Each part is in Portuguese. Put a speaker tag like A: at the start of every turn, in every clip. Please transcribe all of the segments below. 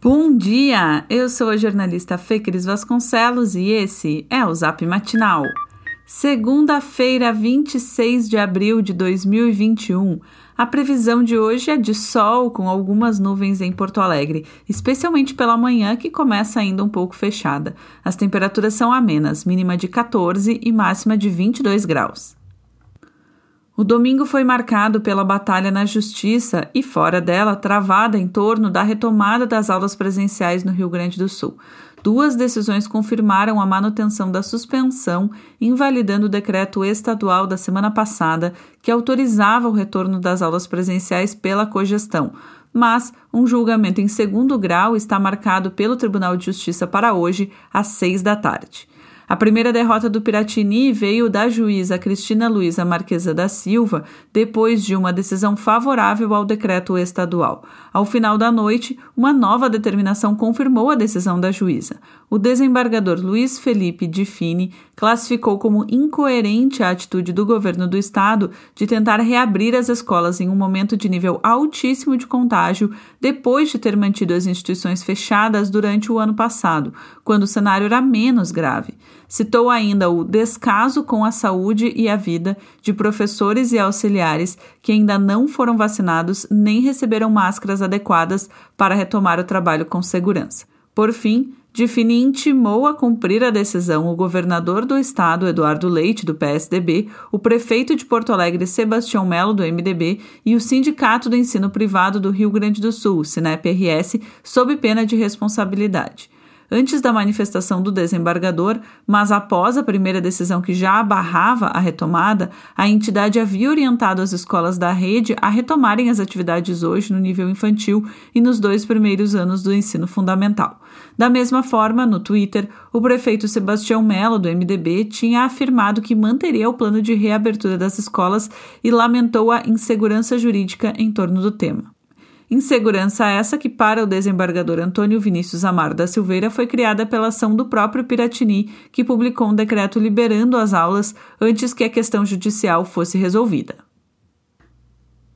A: Bom dia! Eu sou a jornalista Fê Cris Vasconcelos e esse é o Zap Matinal. Segunda-feira, 26 de abril de 2021. A previsão de hoje é de sol com algumas nuvens em Porto Alegre, especialmente pela manhã que começa ainda um pouco fechada. As temperaturas são amenas, mínima de 14 e máxima de 22 graus. O domingo foi marcado pela batalha na Justiça e, fora dela, travada em torno da retomada das aulas presenciais no Rio Grande do Sul. Duas decisões confirmaram a manutenção da suspensão, invalidando o decreto estadual da semana passada que autorizava o retorno das aulas presenciais pela cogestão. Mas um julgamento em segundo grau está marcado pelo Tribunal de Justiça para hoje, às seis da tarde. A primeira derrota do Piratini veio da juíza Cristina Luiza Marquesa da Silva, depois de uma decisão favorável ao decreto estadual. Ao final da noite, uma nova determinação confirmou a decisão da juíza. O desembargador Luiz Felipe de Fini classificou como incoerente a atitude do governo do estado de tentar reabrir as escolas em um momento de nível altíssimo de contágio, depois de ter mantido as instituições fechadas durante o ano passado, quando o cenário era menos grave. Citou ainda o descaso com a saúde e a vida de professores e auxiliares que ainda não foram vacinados nem receberam máscaras adequadas para retomar o trabalho com segurança. Por fim, Difini intimou a cumprir a decisão o governador do estado, Eduardo Leite, do PSDB, o prefeito de Porto Alegre, Sebastião Melo, do MDB, e o Sindicato do Ensino Privado do Rio Grande do Sul, SINEP-RS, sob pena de responsabilidade antes da manifestação do desembargador, mas após a primeira decisão que já abarrava a retomada, a entidade havia orientado as escolas da rede a retomarem as atividades hoje no nível infantil e nos dois primeiros anos do ensino fundamental. Da mesma forma, no Twitter, o prefeito Sebastião Mello, do MDB, tinha afirmado que manteria o plano de reabertura das escolas e lamentou a insegurança jurídica em torno do tema. Insegurança essa que, para o desembargador Antônio Vinícius Amaro da Silveira, foi criada pela ação do próprio Piratini, que publicou um decreto liberando as aulas antes que a questão judicial fosse resolvida.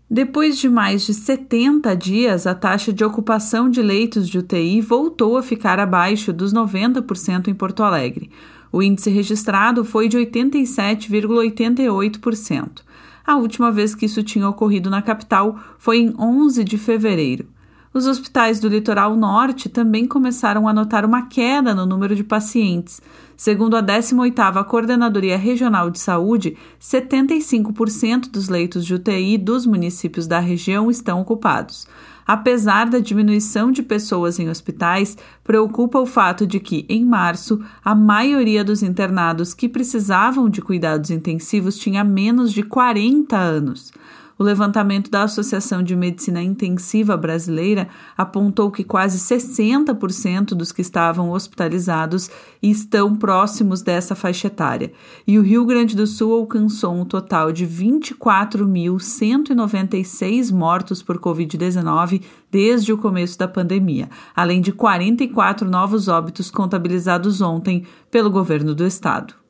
A: Depois de mais de 70 dias, a taxa de ocupação de leitos de UTI voltou a ficar abaixo dos 90% em Porto Alegre. O índice registrado foi de 87,88%. A última vez que isso tinha ocorrido na capital foi em 11 de fevereiro. Os hospitais do litoral norte também começaram a notar uma queda no número de pacientes. Segundo a 18ª Coordenadoria Regional de Saúde, 75% dos leitos de UTI dos municípios da região estão ocupados. Apesar da diminuição de pessoas em hospitais, preocupa o fato de que, em março, a maioria dos internados que precisavam de cuidados intensivos tinha menos de 40 anos. O levantamento da Associação de Medicina Intensiva Brasileira apontou que quase 60% dos que estavam hospitalizados estão próximos dessa faixa etária, e o Rio Grande do Sul alcançou um total de 24.196 mortos por Covid-19 desde o começo da pandemia, além de 44 novos óbitos contabilizados ontem pelo governo do estado.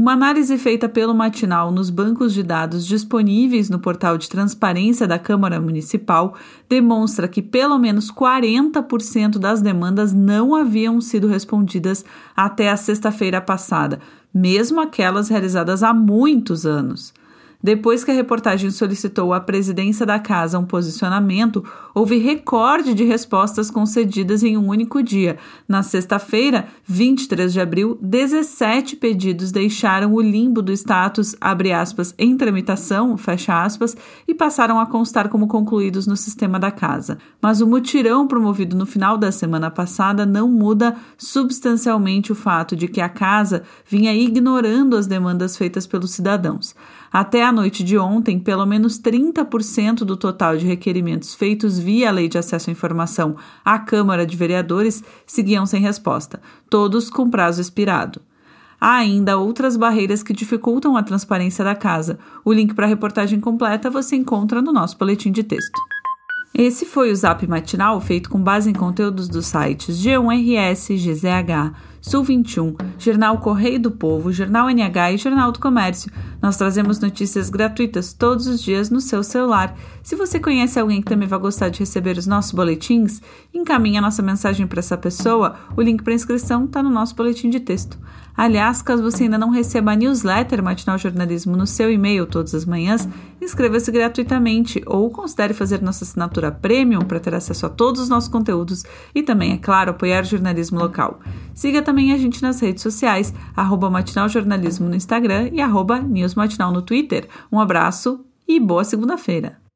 A: Uma análise feita pelo Matinal nos bancos de dados disponíveis no portal de transparência da Câmara Municipal demonstra que pelo menos 40% das demandas não haviam sido respondidas até a sexta-feira passada, mesmo aquelas realizadas há muitos anos. Depois que a reportagem solicitou à presidência da casa um posicionamento, houve recorde de respostas concedidas em um único dia. Na sexta-feira, 23 de abril, 17 pedidos deixaram o limbo do status, abre aspas, em tramitação, fecha aspas, e passaram a constar como concluídos no sistema da casa. Mas o mutirão promovido no final da semana passada não muda substancialmente o fato de que a casa vinha ignorando as demandas feitas pelos cidadãos. Até a noite de ontem, pelo menos 30% do total de requerimentos feitos via Lei de Acesso à Informação à Câmara de Vereadores seguiam sem resposta, todos com prazo expirado. Há ainda outras barreiras que dificultam a transparência da casa. O link para a reportagem completa você encontra no nosso boletim de texto. Esse foi o Zap Matinal feito com base em conteúdos dos sites G1RS, GZH, Sul 21, Jornal Correio do Povo, Jornal NH e Jornal do Comércio. Nós trazemos notícias gratuitas todos os dias no seu celular. Se você conhece alguém que também vai gostar de receber os nossos boletins, encaminhe a nossa mensagem para essa pessoa. O link para inscrição está no nosso boletim de texto. Aliás, caso você ainda não receba a newsletter Matinal Jornalismo no seu e-mail todas as manhãs, inscreva-se gratuitamente ou considere fazer nossa assinatura premium para ter acesso a todos os nossos conteúdos e também, é claro, apoiar o jornalismo local. Siga também a gente nas redes sociais, arroba Matinal Jornalismo no Instagram e arroba News Matinal no Twitter. Um abraço e boa segunda-feira!